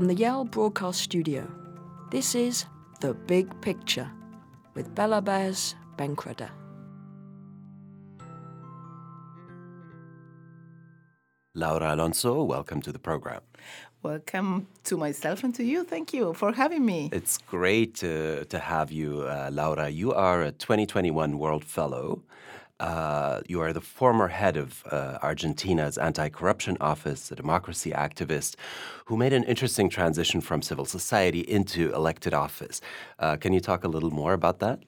From the Yale Broadcast Studio, this is The Big Picture with Bella Bears Benkrada. Laura Alonso, welcome to the program. Welcome to myself and to you. Thank you for having me. It's great to, to have you, uh, Laura. You are a 2021 World Fellow uh, you are the former head of uh, Argentina's anti corruption office, a democracy activist who made an interesting transition from civil society into elected office. Uh, can you talk a little more about that?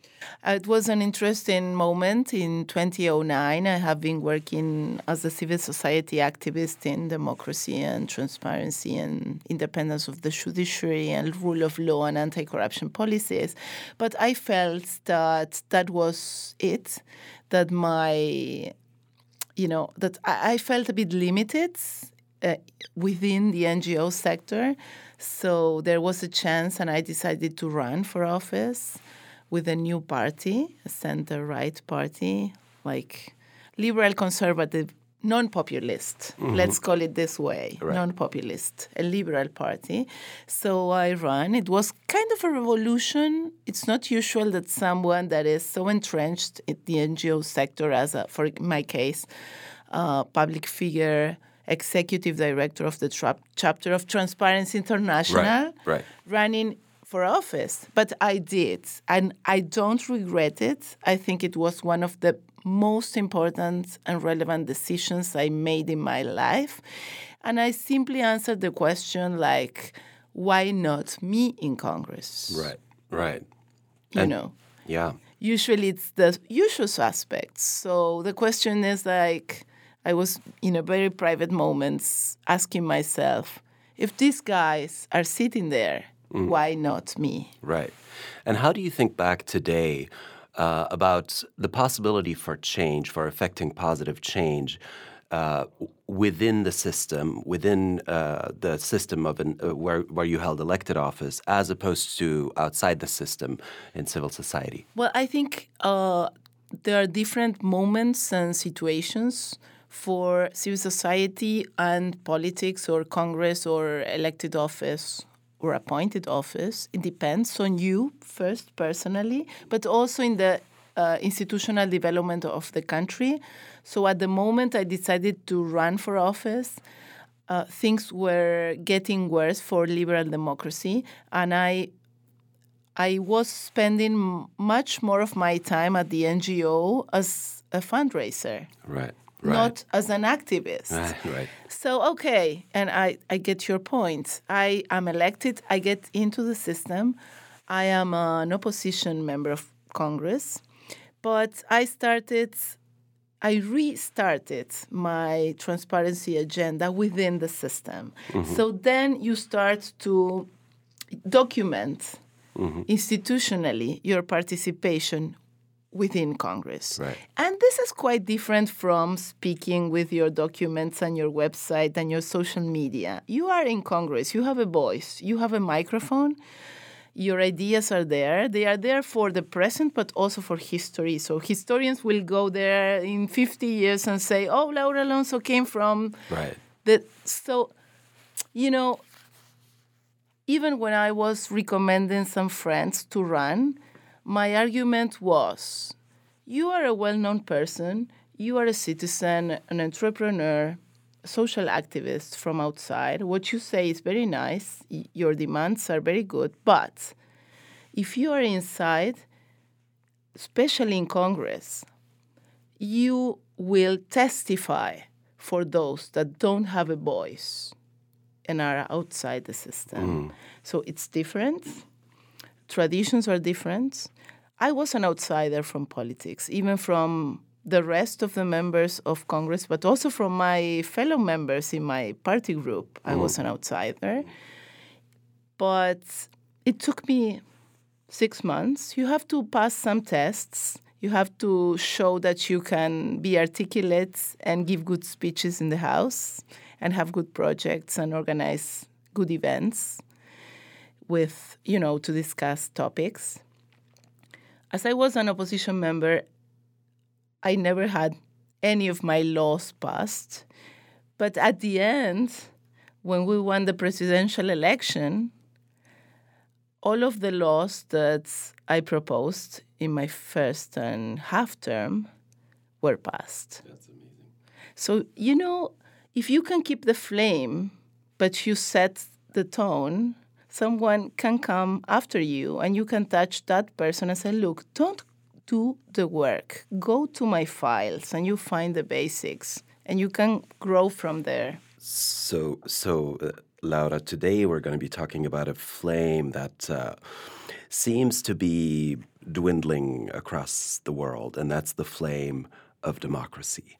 Uh, it was an interesting moment in 2009. I have been working as a civil society activist in democracy and transparency and independence of the judiciary and rule of law and anti corruption policies. But I felt that that was it that my, you know, that I, I felt a bit limited uh, within the NGO sector. So there was a chance, and I decided to run for office with a new party, a center right party, like liberal conservative non-populist. Mm-hmm. Let's call it this way, right. non-populist, a liberal party. So I ran. It was kind of a revolution. It's not usual that someone that is so entrenched in the NGO sector, as a, for my case, uh, public figure, executive director of the tra- chapter of Transparency International, right. Right. running for office. But I did, and I don't regret it. I think it was one of the most important and relevant decisions I made in my life. And I simply answered the question like, why not me in Congress? Right, right. You and, know? Yeah. Usually it's the usual suspects. So the question is like, I was in a very private moments asking myself, if these guys are sitting there, mm. why not me? Right. And how do you think back today uh, about the possibility for change, for affecting positive change uh, within the system, within uh, the system of an, uh, where where you held elected office, as opposed to outside the system in civil society. Well, I think uh, there are different moments and situations for civil society and politics or Congress or elected office or appointed office. It depends on you first personally, but also in the uh, institutional development of the country. So at the moment I decided to run for office, uh, things were getting worse for liberal democracy, and I I was spending much more of my time at the NGO as a fundraiser. Right right. not as an activist. Right, right. So, okay, and I, I get your point. I am elected, I get into the system. I am an opposition member of Congress, but I started, I restarted my transparency agenda within the system. Mm-hmm. So then you start to document mm-hmm. institutionally your participation within Congress. Right. And this is quite different from speaking with your documents and your website and your social media. You are in Congress, you have a voice, you have a microphone. Your ideas are there. They are there for the present, but also for history. So historians will go there in 50 years and say, "Oh, Laura Alonso came from right." The so, you know, even when I was recommending some friends to run, my argument was you are a well known person, you are a citizen, an entrepreneur, social activist from outside. What you say is very nice, your demands are very good, but if you are inside, especially in Congress, you will testify for those that don't have a voice and are outside the system. Mm. So it's different traditions are different. I was an outsider from politics, even from the rest of the members of Congress, but also from my fellow members in my party group. I was an mm. outsider. But it took me six months. You have to pass some tests. You have to show that you can be articulate and give good speeches in the House and have good projects and organize good events with, you know, to discuss topics. As I was an opposition member, I never had any of my laws passed. But at the end, when we won the presidential election, all of the laws that I proposed in my first and half term were passed. That's amazing. So, you know, if you can keep the flame, but you set the tone, someone can come after you and you can touch that person and say, look, don't do the work. Go to my files and you find the basics and you can grow from there. So, so uh, Laura, today we're going to be talking about a flame that uh, seems to be dwindling across the world, and that's the flame of democracy.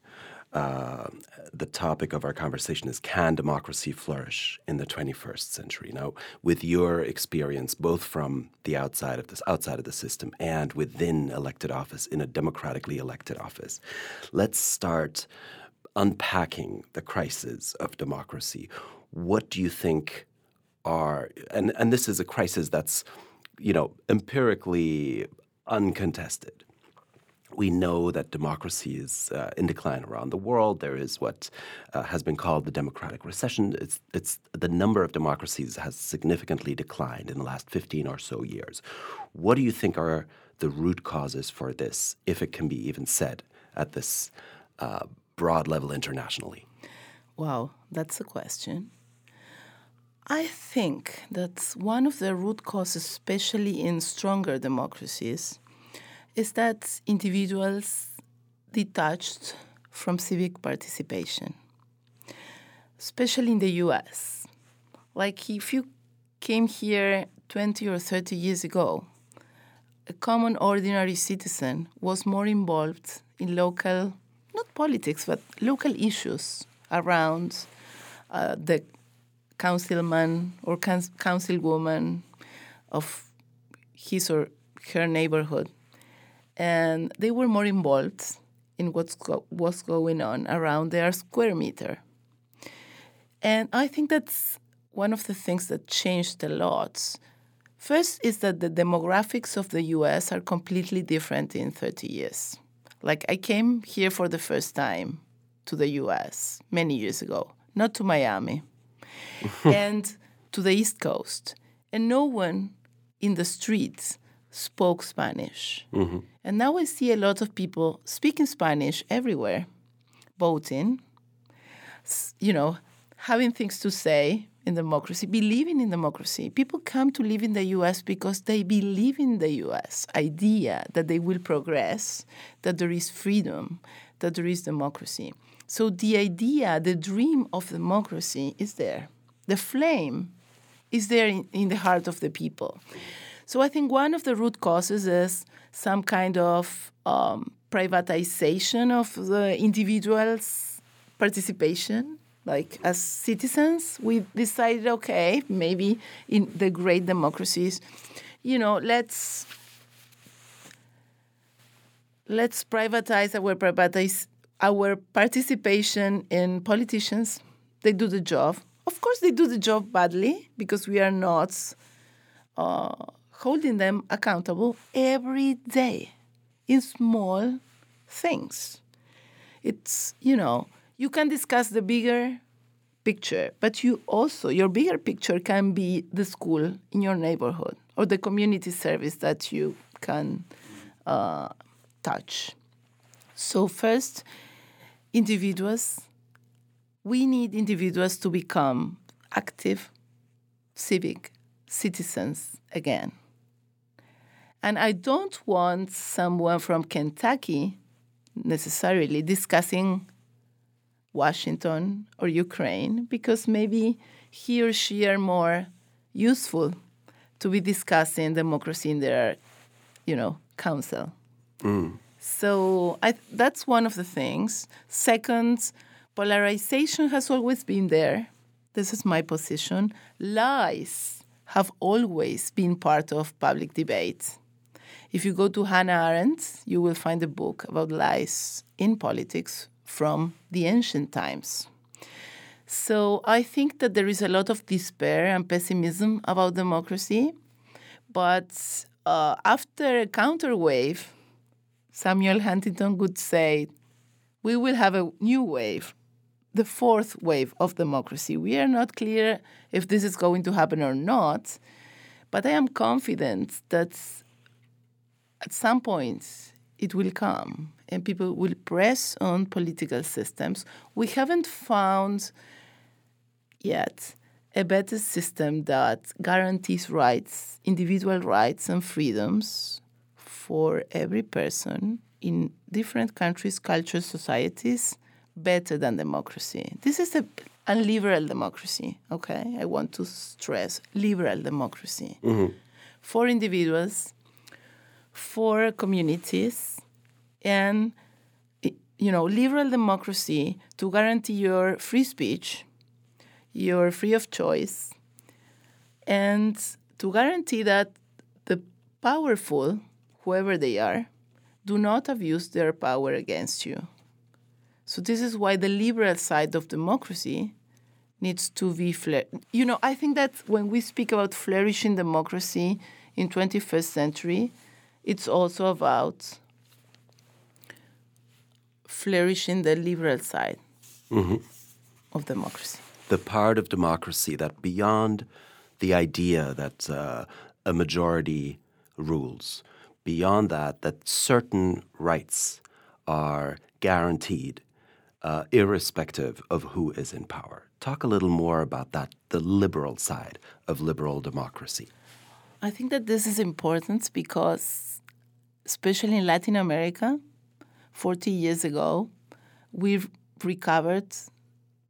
Uh, the topic of our conversation is Can democracy flourish in the 21st century? Now, with your experience, both from the outside of this, outside of the system, and within elected office in a democratically elected office, let's start unpacking the crisis of democracy. What do you think are and and this is a crisis that's you know empirically uncontested we know that democracy is uh, in decline around the world. There is what uh, has been called the democratic recession. It's, it's the number of democracies has significantly declined in the last 15 or so years. What do you think are the root causes for this, if it can be even said at this uh, broad level internationally? Wow, that's a question. I think that one of the root causes, especially in stronger democracies, is that individuals detached from civic participation, especially in the US. Like if you came here 20 or 30 years ago, a common ordinary citizen was more involved in local, not politics, but local issues around uh, the councilman or councilwoman of his or her neighborhood and they were more involved in what's go- what's going on around their square meter. And I think that's one of the things that changed a lot. First is that the demographics of the US are completely different in 30 years. Like I came here for the first time to the US many years ago, not to Miami, and to the East Coast. And no one in the streets spoke Spanish. Mm-hmm. And now I see a lot of people speaking Spanish everywhere, voting, you know, having things to say in democracy, believing in democracy. People come to live in the US because they believe in the US idea that they will progress, that there is freedom, that there is democracy. So the idea, the dream of democracy is there. The flame is there in, in the heart of the people. So I think one of the root causes is some kind of um, privatization of the individual's participation. Like as citizens, we decided, okay, maybe in the great democracies, you know, let's let's privatize our privatize our participation in politicians. They do the job. Of course, they do the job badly because we are not uh, holding them accountable every day in small things. It's, you know, you can discuss the bigger picture, but you also, your bigger picture can be the school in your neighborhood or the community service that you can uh, touch. So, first, individuals, we need individuals to become active civic citizens again. And I don't want someone from Kentucky necessarily discussing Washington or Ukraine because maybe he or she are more useful to be discussing democracy in their, you know, council. Mm. So I, that's one of the things. Second, polarization has always been there. This is my position. Lies have always been part of public debate. If you go to Hannah Arendt, you will find a book about lies in politics from the ancient times. So I think that there is a lot of despair and pessimism about democracy. But uh, after a counter wave, Samuel Huntington would say, we will have a new wave the fourth wave of democracy. We are not clear if this is going to happen or not, but I am confident that at some point it will come and people will press on political systems. We haven't found yet a better system that guarantees rights, individual rights and freedoms for every person in different countries, cultures, societies better than democracy. This is a, a liberal democracy, okay? I want to stress liberal democracy Mm-hmm. for individuals, for communities, and you know, liberal democracy to guarantee your free speech, your free of choice, and to guarantee that the powerful, whoever they are, do not abuse their power against you. So this is why the liberal side of democracy needs to be fla- you know I think that when we speak about flourishing democracy in 21st century it's also about flourishing the liberal side of democracy. the part of democracy that beyond the idea that uh, a majority rules, beyond that, that certain rights are guaranteed uh, irrespective of who is in power. Talk a little more about that, the liberal side of liberal democracy. I think that this is important because, especially in Latin America, 40 years ago, we've recovered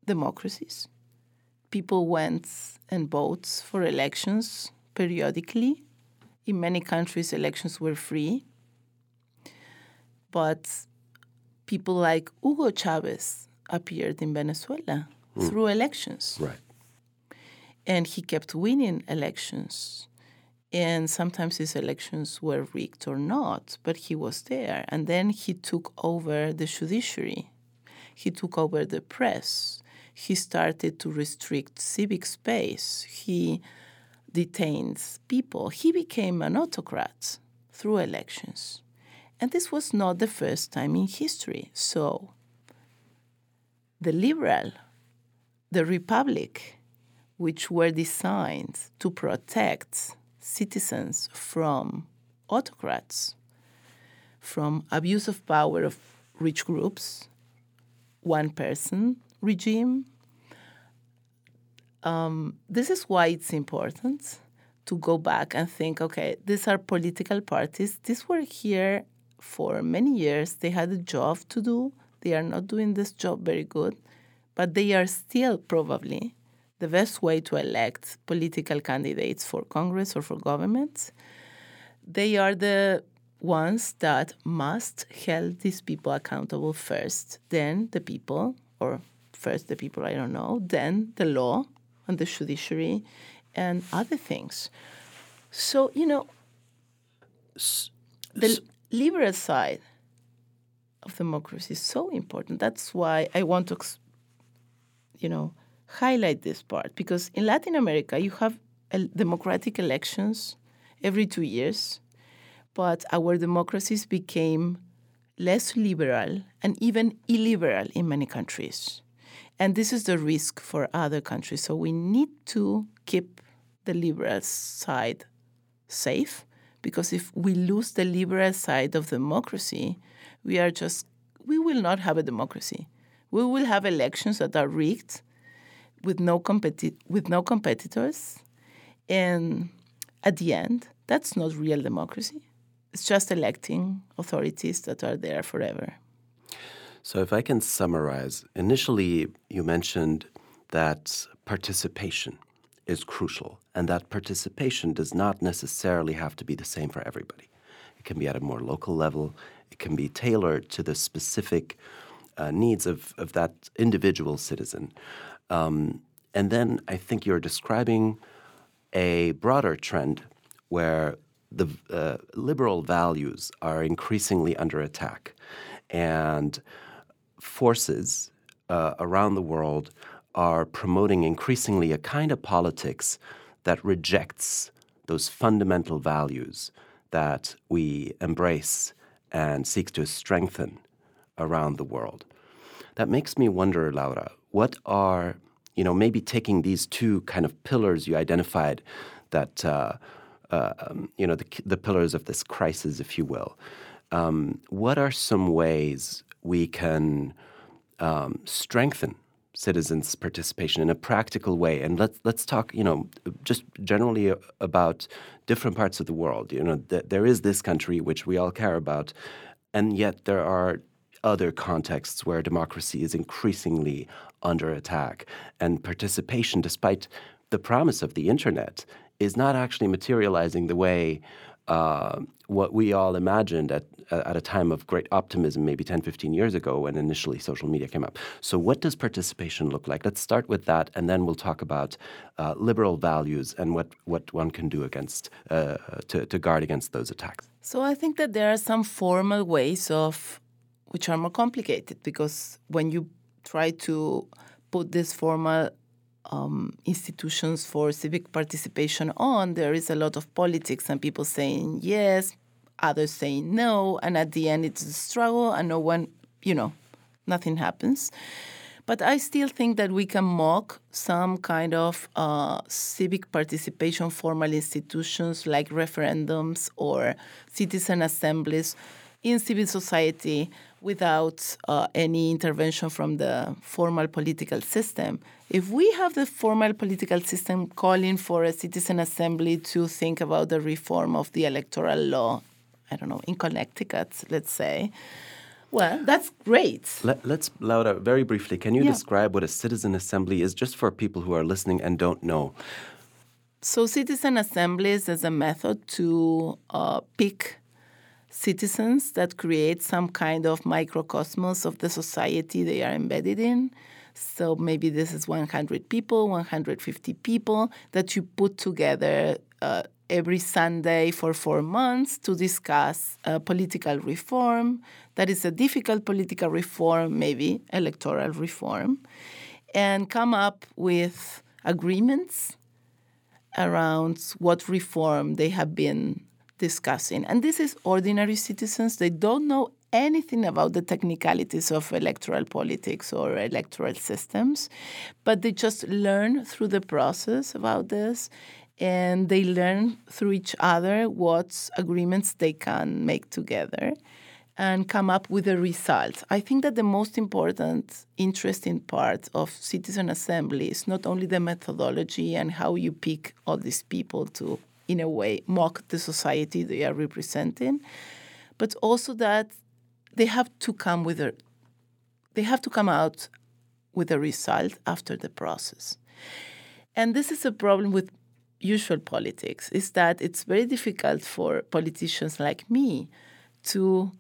democracies. People went and voted for elections periodically. In many countries, elections were free. But people like Hugo Chavez appeared in Venezuela hmm. through elections Right. and he kept winning elections. And sometimes his elections were rigged or not, but he was there. And then he took over the judiciary, he took over the press, he started to restrict civic space, he detained people. He became an autocrat through elections. And this was not the first time in history. So, the liberal, the republic, which were designed to protect citizens from autocrats, from abuse of power of rich groups, one person regime. Um, this is why it's important to go back and think okay, these are political parties. These were here for many years. They had a job to do. They are not doing this job very good, but they are still probably the best way to elect political candidates for Congress or for governments. They are the ones that must hold these people accountable first, then the people, or first the people, I don't know, then the law and the judiciary and other things. So, you know, the liberal side of democracy is so important. That's why I want to, you know, highlight this part because in Latin America you have democratic elections every two years, but our democracies became less liberal and even illiberal in many countries. And this is the risk for other countries. So we need to keep the liberal side safe because if we lose the liberal side of democracy, we are just we will not have a democracy. We will have elections that are rigged with no competi- with no competitors, and at the end, that's not real democracy. It's just electing authorities that are there forever. So, if I can summarize, initially you mentioned that participation is crucial, and that participation does not necessarily have to be the same for everybody. It can be at a more local level, it can be tailored to the specific uh, needs of, of that individual citizen. Um, and then I think you're describing a broader trend where the uh, liberal values are increasingly under attack, and forces uh, around the world are promoting increasingly a kind of politics that rejects those fundamental values that we embrace and seek to strengthen around the world. That makes me wonder, Laura, what are you know maybe taking these two kind of pillars you identified that uh, uh, um, you know the, the pillars of this crisis, if you will. Um, what are some ways we can um, strengthen citizens' participation in a practical way? And let's let's talk, you know, just generally about different parts of the world. You know, th- there is this country which we all care about, and yet there are other contexts where democracy is increasingly under attack, and participation, despite the promise of the internet, is not actually materializing the way uh, what we all imagined at, at a time of great optimism, maybe 10, 15 years ago when initially social media came up. So, what does participation look like? Let's start with that, and then we'll talk about uh, liberal values and what, what one can do against uh, to, to guard against those attacks. So, I think that there are some formal ways of which are more complicated because when you try to put this formal um, institutions for civic participation on, there is a lot of politics and people saying yes, others saying no, and at the end it's a struggle and no one, you know, nothing happens. But I still think that we can mock some kind of uh, civic participation formal institutions like referendums or citizen assemblies in civil society without uh, any intervention from the formal political system. If we have the formal political system calling for a citizen assembly to think about the reform of the electoral law, I don't know, in Connecticut, let's say, well, that's great. Let, us Laura, very briefly, can you yeah. describe what a citizen assembly is just for people who are listening and don't know? So, citizen assemblies is a method to uh, pick citizens that create some kind of microcosmos of the society they are embedded in. So maybe this is 100 people, 150 people that you put together uh, every Sunday for four months to discuss uh, political reform. That is a difficult political reform, maybe electoral reform, and come up with agreements around what reform they have been discussing. And this is ordinary citizens. They don't know anything about the technicalities of electoral politics or electoral systems, but they just learn through the process about this and they learn through each other what agreements they can make together and come up with a result. I think that the most important, interesting part of citizen assembly is not only the methodology and how you pick all these people to in a way, mock the society they are representing, but also that they have to come with a, they have to come out with a result after the process. And this is a problem with usual politics, is that it's very difficult for politicians like me to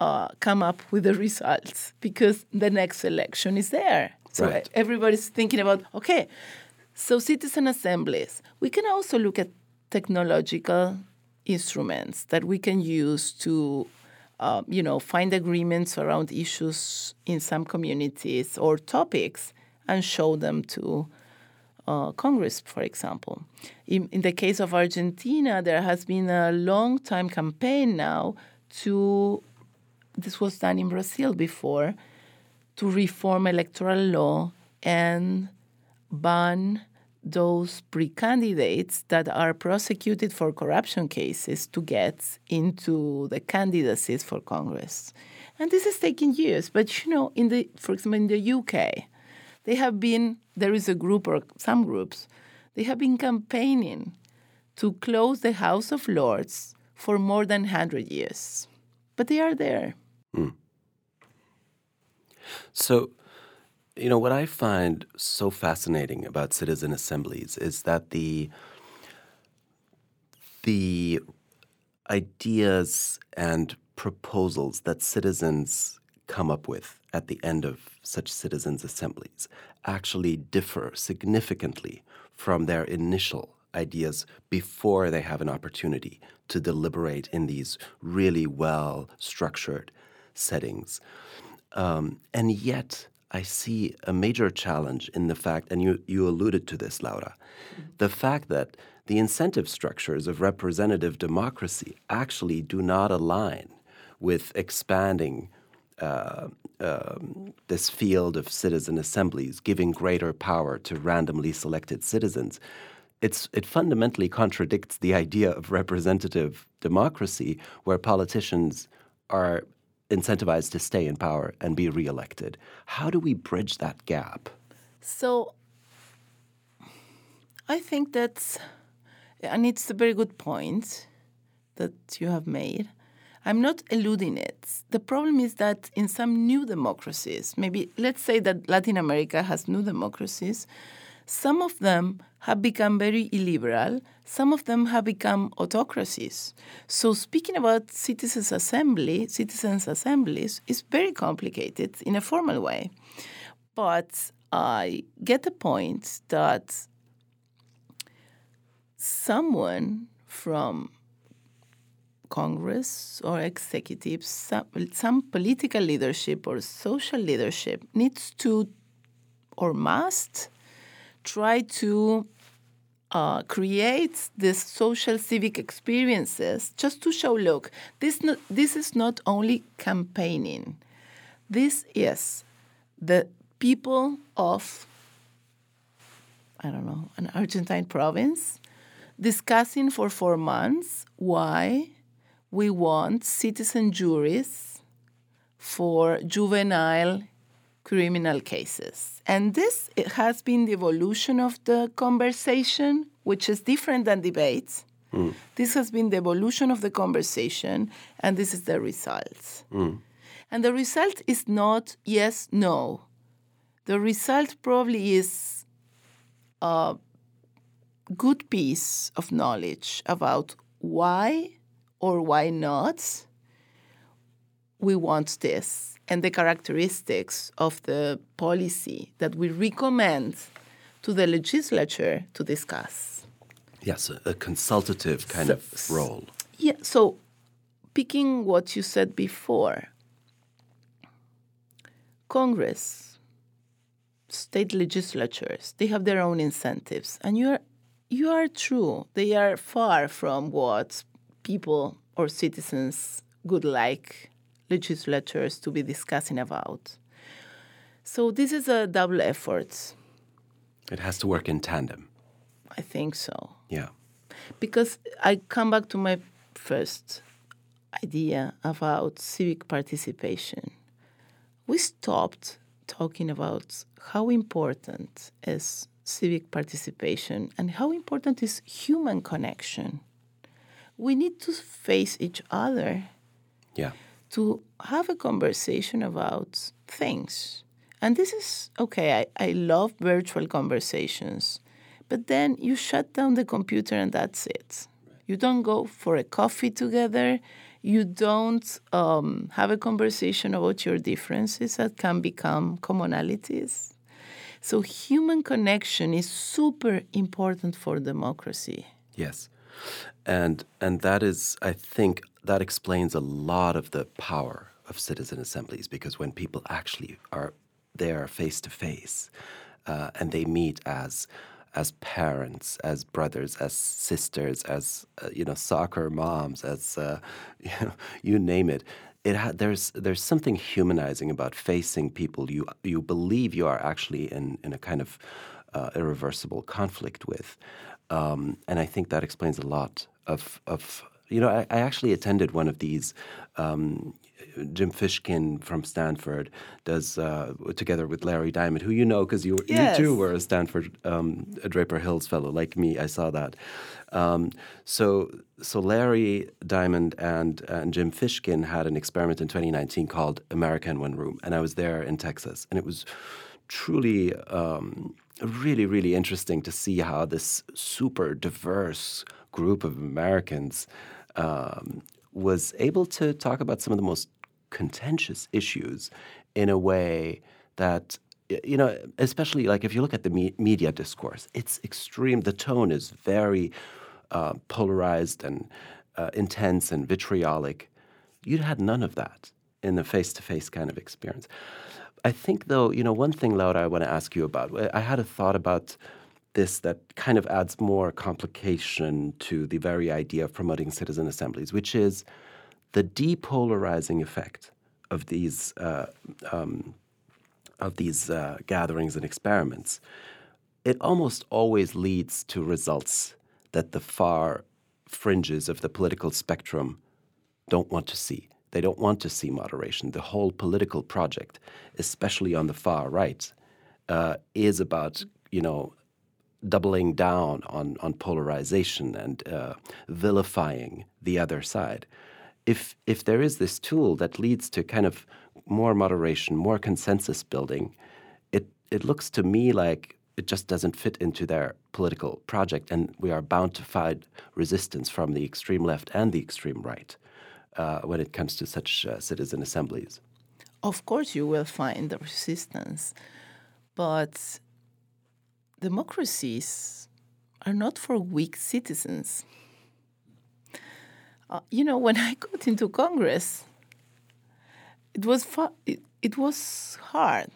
uh, come up with the results because the next election is there. So right. everybody's thinking about, okay, so, citizen assemblies, we can also look at technological instruments that we can use to, uh, you know, find agreements around issues in some communities or topics and show them to uh, Congress, for example. In, in the case of Argentina, there has been a long time campaign now to, this was done in Brazil before, to reform electoral law and ban those pre-candidates that are prosecuted for corruption cases to get into the candidacies for Congress. And this is taking years. But you know, in the for example in the UK, they have been there is a group or some groups, they have been campaigning to close the House of Lords for more than 100 years. But they are there. Mm. So you know, what I find so fascinating about citizen assemblies is that the the ideas and proposals that citizens come up with at the end of such citizens assemblies actually differ significantly from their initial ideas before they have an opportunity to deliberate in these really well structured settings. Um, and yet, I see a major challenge in the fact, and you, you alluded to this, Laura, mm-hmm. the fact that the incentive structures of representative democracy actually do not align with expanding uh, um, this field of citizen assemblies, giving greater power to randomly selected citizens, it's, it fundamentally contradicts the idea of representative democracy, where politicians are incentivized to stay in power and be reelected. How do we bridge that gap? So I think that's, and it's a very good point that you have made. I'm not eluding it. The problem is that in some new democracies, maybe let's say that Latin America has new democracies, some of them have become very illiberal, some of them have become autocracies. So speaking about citizens assembly, citizens assemblies is very complicated in a formal way. But I get the point that someone from Congress or executives, some, some political leadership or social leadership needs to or must try to uh, create these social civic experiences just to show look this this is not only campaigning. This is the people of i don't know an argentine province discussing for four months why we want citizen juries for juvenile criminal cases. And this has been the evolution of the conversation, which is different than debates. Mm. This has been the evolution of the conversation, and this is the result. Mm. And the result is not yes, no. The result probably is a good piece of knowledge about why or why not we want this and the characteristics of the policy that we recommend to the legislature to discuss. Yes, a, a consultative kind so, of role. Yeah, so picking what you said before, Congress, state legislatures, they have their own incentives, and you are you are true. They are far from what people or citizens would like legislatures to be discussing about. So this is a double effort. It has to work in tandem. I think so. Yeah. Because I come back to my first idea about civic participation. We stopped talking about how important is civic participation and how important is human connection. We need to face each other. Yeah to have a conversation about things. And this is okay, I, I love virtual conversations, but then you shut down the computer and that's it. You don't go for a coffee together. You don't um, have a conversation about your differences that can become commonalities. So, human connection is super important for democracy. Yes. And, and that is, I think, that explains a lot of the power of citizen assemblies because when people actually are there face to face and they meet as as parents, as brothers, as sisters, as uh, you know, soccer moms, as uh, you, know, you name it. It ha- there's there's something humanizing about facing people you you believe you are actually in in a kind of uh, irreversible conflict with, um, and I think that explains a lot of of you know, I, I actually attended one of these. Um, Jim Fishkin from Stanford does uh, together with Larry Diamond, who you know because you yes. you too were a Stanford um, a Draper Hills fellow, like me. I saw that. Um, so so Larry Diamond and and Jim Fishkin had an experiment in 2019 called America in One Room, and I was there in Texas, and it was truly um, really really interesting to see how this super diverse group of Americans um, was able to talk about some of the most contentious issues in a way that you know especially like if you look at the me- media discourse it's extreme the tone is very uh, polarized and uh, intense and vitriolic. You'd had none of that in the face-to-face kind of experience i think though you know one thing laura i want to ask you about i had a thought about this that kind of adds more complication to the very idea of promoting citizen assemblies, which is the depolarizing effect of these uh, um, of these uh, gatherings and experiments, it almost always leads to results that the far fringes of the political spectrum don't want to see. They don't want to see moderation. The whole political project, especially on the far right, uh, is about you know doubling down on on polarization and uh, vilifying the other side. If if there is this tool that leads to kind of more moderation, more consensus building, it it looks to me like it just doesn't fit into their political project, and we are bound to find resistance from the extreme left and the extreme right uh, when it comes to such uh, citizen assemblies. Of course, you will find the resistance, but democracies are not for weak citizens. Uh, you know, when I got into Congress, it was fu- it, it was hard.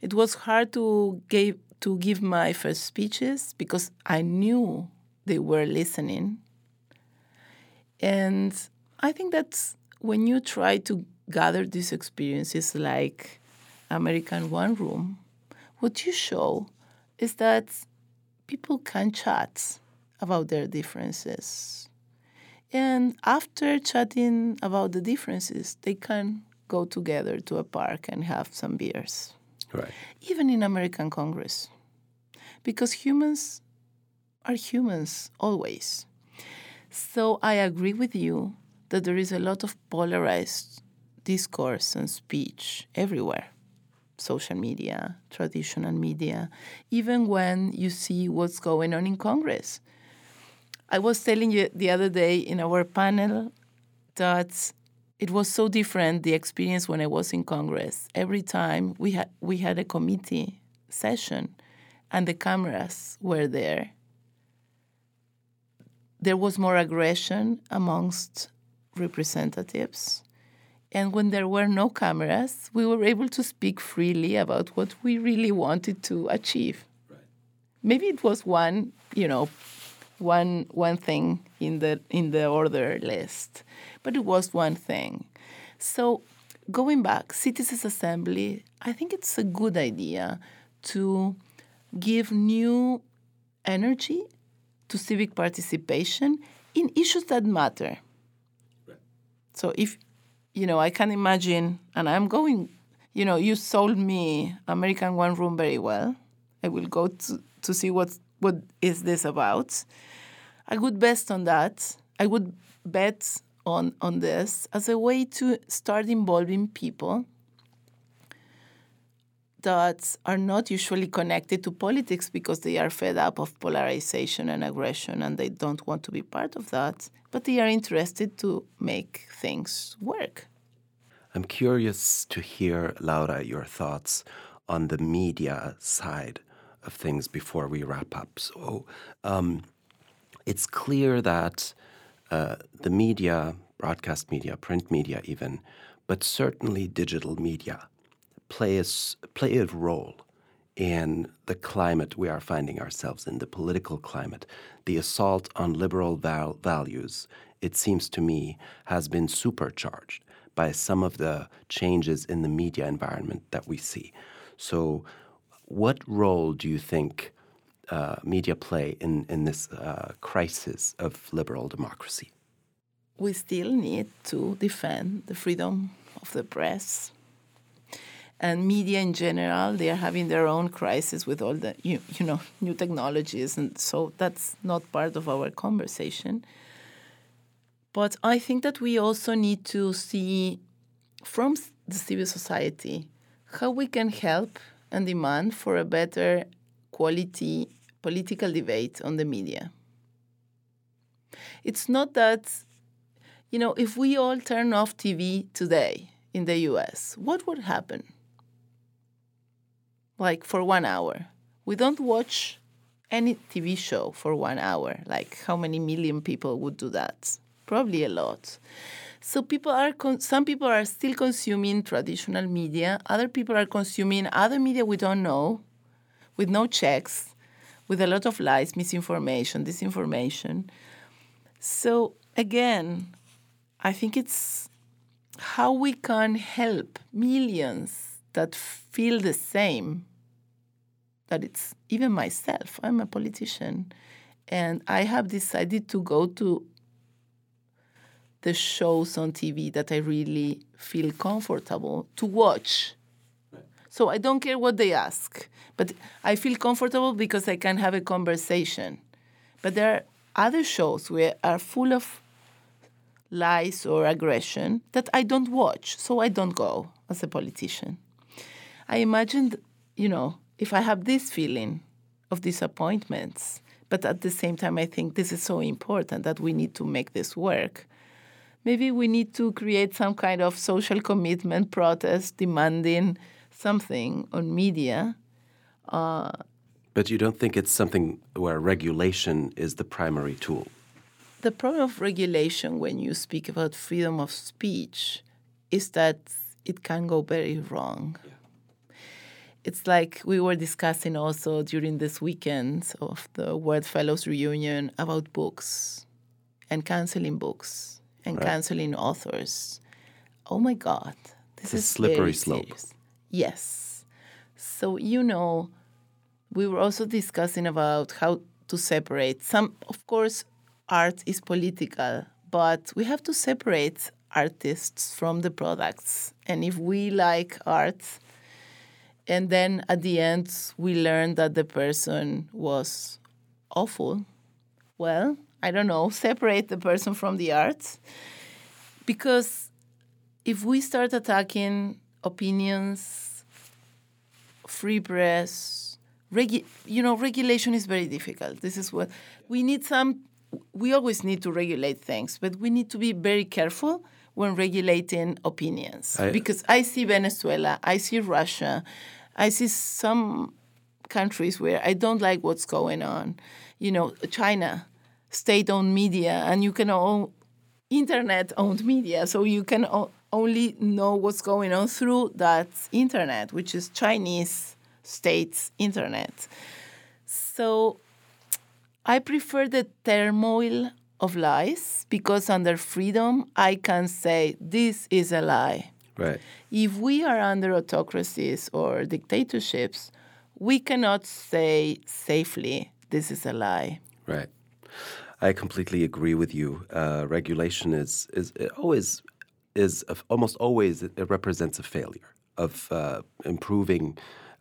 It was hard to give to give my first speeches because I knew they were listening. And I think that when you try to gather these experiences like America in One Room, what you show is that people can chat about their differences. And after chatting about the differences, they can go together to a park and have some beers. Right. Even in American Congress. Because humans are humans always. So I agree with you that there is a lot of polarized discourse and speech everywhere social media, traditional media, even when you see what's going on in Congress. I was telling you the other day in our panel that it was so different the experience when I was in Congress. Every time we had we had a committee session and the cameras were there, there was more aggression amongst representatives. And when there were no cameras, we were able to speak freely about what we really wanted to achieve. Right. Maybe it was one, you know, one one thing in the in the order list, but it was one thing. So going back, citizens assembly, I think it's a good idea to give new energy to civic participation in issues that matter. Right. So if you know, I can imagine, and I'm going, you know, you sold me America in One Room very well. I will go to, to see what what is this about. I would bet on that. I would bet on on this as a way to start involving people that are not usually connected to politics because they are fed up of polarization and aggression and they don't want to be part of that, but they are interested to make things work. I'm curious to hear, Laura, your thoughts on the media side of things before we wrap up. So um, it's clear that uh, the media, broadcast media, print media, even, but certainly digital media, play a, play a role in the climate we are finding ourselves in, the political climate. The assault on liberal val- values, it seems to me, has been supercharged by some of the changes in the media environment that we see. So, what role do you think uh, media play in, in this uh, crisis of liberal democracy? We still need to defend the freedom of the press and media in general they are having their own crisis with all the you, you know new technologies and so that's not part of our conversation. But i think that we also need to see from the civil society how we can help and demand for a better quality political debate on the media. It's not that you know if we all turn off tv today in the us what would happen like for one hour. We don't watch any TV show for one hour. Like how many million people would do that? Probably a lot. So people are con- some people are still consuming traditional media. Other people are consuming other media we don't know, with no checks, with a lot of lies, misinformation, disinformation. So again, I think it's how we can help millions that feel the same. That it's even myself, I'm a politician, and I have decided to go to the shows on TV that I really feel comfortable to watch. So I don't care what they ask, but I feel comfortable because I can have a conversation. But there are other shows where are full of lies or aggression that I don't watch, so I don't go as a politician. I imagined, you know, if I have this feeling of disappointments, but at the same time, I think this is so important that we need to make this work. Maybe we need to create some kind of social commitment protest demanding something on media. Uh, but you don't think it's something where regulation is the primary tool? The problem of regulation when you speak about freedom of speech is that it can go very wrong. Yeah it's like we were discussing also during this weekend of the World Fellows reunion about books and canceling books and right. canceling authors. Oh my God, this it's is slippery slope. Serious. Yes. So you know, we were also discussing about how to separate. Some, of course, art is political, but we have to separate artists from the products. And if we like art, and then at the end we learned that the person was awful. Well i don't know separate the person from the art. Because if we start attacking opinions free press regu- you know regulation is very difficult. This is what we need some we always need to regulate things but we need to be very careful when regulating opinions. I, because i see venezuela i see russia I see some countries where I don't like what's going on. You know, China, state owned media, and you can own internet owned media. So you can o- only know what's going on through that internet, which is Chinese state's internet. So I prefer the turmoil of lies because under freedom, I can say this is a lie. Right. If we are under autocracies or dictatorships, we cannot say safely, this is a lie. Right. I completely agree with you. Uh, regulation is is always is almost always it represents a failure of uh, improving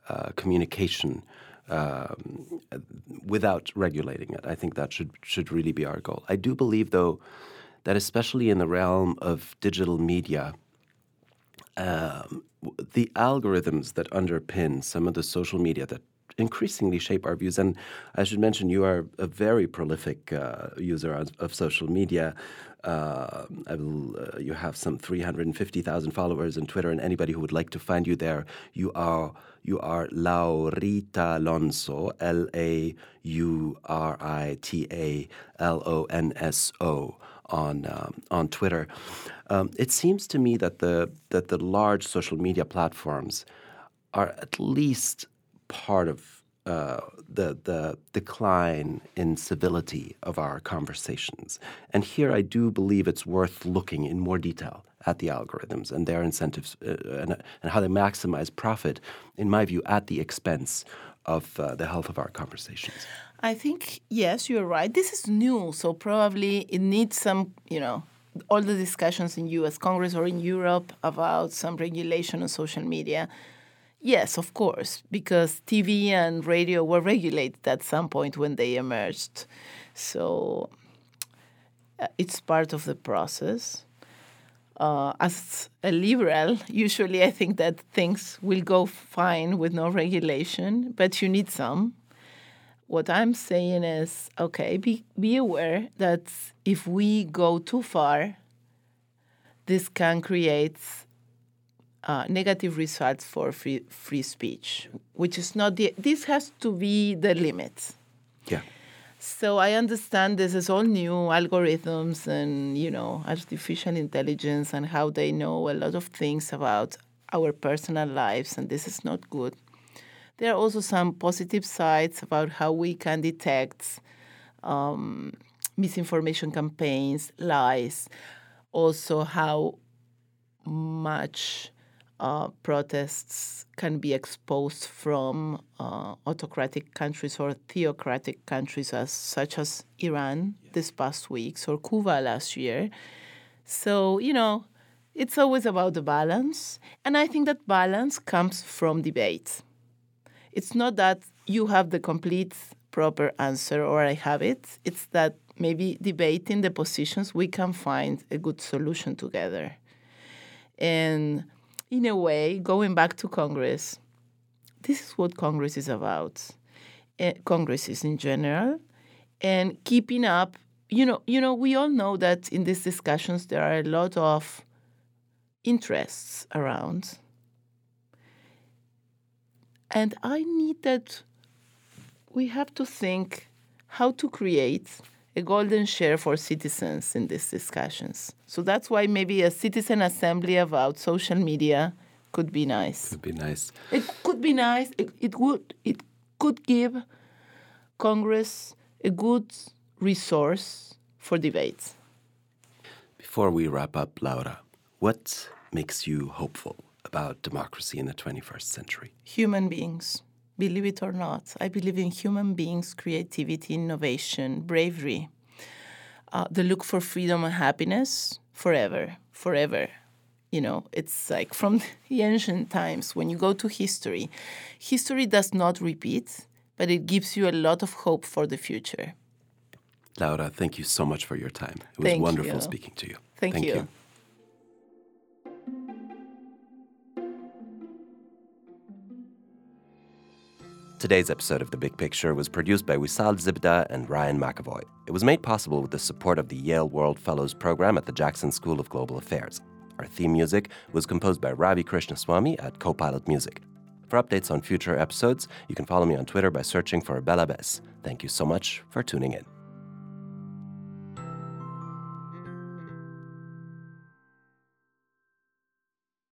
uh, communication um, without regulating it. I think that should should really be our goal. I do believe, though, that especially in the realm of digital media, um, the algorithms that underpin some of the social media that increasingly shape our views. And I should mention, you are a very prolific uh, user of, of, social media. Uh, will, uh, you have some 350,000 followers on Twitter, and anybody who would like to find you there, you are you are Laurita Alonso, L A U R I T A L O N S O on um, on Twitter. Um, it seems to me that the that the large social media platforms are at least part of uh, the the decline in civility of our conversations. And here, I do believe it's worth looking in more detail at the algorithms and their incentives uh, and, and, how they maximize profit, in my view, at the expense of uh, the health of our conversations. I think yes, you're right. This is new, so probably it needs some, you know, all the discussions in U.S. Congress or in Europe about some regulation on social media. Yes, of course, because TV and radio were regulated at some point when they emerged. So uh, it's part of the process. Uh, as a liberal, usually I think that things will go fine with no regulation, but you need some what I'm saying is okay, be, be aware that if we go too far, this can create uh, negative results for free, free speech, which is not the, this has to be the limit. Yeah. So I understand this is all new algorithms and you know artificial intelligence and how they know a lot of things about our personal lives and this is not good. There are also some positive sides about how we can detect um, misinformation campaigns, lies, also how much uh, protests can be exposed from uh, autocratic countries or theocratic countries, as such as Iran this past weeks or Cuba last year. So you know, it's always about the balance, and I think that balance comes from debate. It's not that you have the complete proper answer or I have it. It's that maybe debating the positions we can find a good solution together. And in a way, going back to Congress, this is what Congress is about. Uh, Congress is in general, and keeping up. You know, you know, we all know that in these discussions there are a lot of interests around, and I need that. We have to think how to create a golden share for citizens in these discussions. So that's why maybe a citizen assembly about social media could be nice. Could be nice. It could be nice. It, it would. It could give Congress a good resource for debates. Before we wrap up, Laura, what makes you hopeful about democracy in the 21st century? Human beings believe it or not. I believe in human beings' creativity, innovation, bravery, uh, the look for freedom and happiness forever, forever. You know, it's like from the ancient times when you go to history, history does not repeat, but it gives you a lot of hope for the future. Laura, thank you so much for your time. It was Thank wonderful you. speaking to you. Thank you. Today's episode of The Big Picture was produced by Wissal Zebda and Ryan McEvoy. It was made possible with the support of the Yale World Fellows Program at the Jackson School of Global Affairs. Our theme music was composed by Ravi Krishnaswami at Copilot Music. For updates on future episodes, you can follow me on Twitter by searching for Bella Bess. Thank you so much for tuning in.